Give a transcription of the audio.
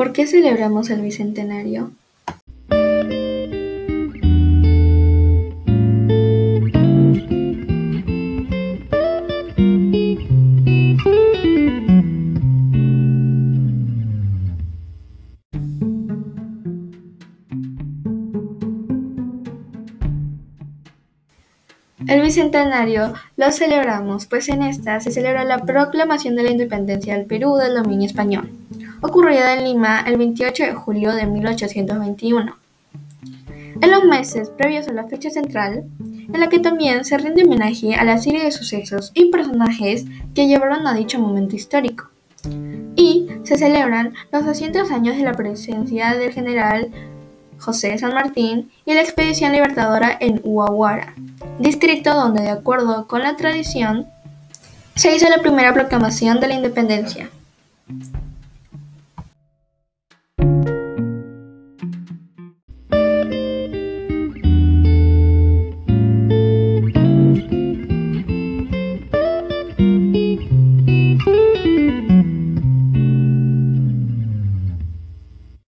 ¿Por qué celebramos el Bicentenario? El Bicentenario lo celebramos, pues en esta se celebra la proclamación de la independencia del Perú del dominio español, ocurrida en Lima el 28 de julio de 1821. En los meses previos a la fecha central, en la que también se rinde homenaje a la serie de sucesos y personajes que llevaron a dicho momento histórico. Y se celebran los 200 años de la presencia del general José San Martín y la expedición libertadora en Huaguara, distrito donde, de acuerdo con la tradición, se hizo la primera proclamación de la independencia.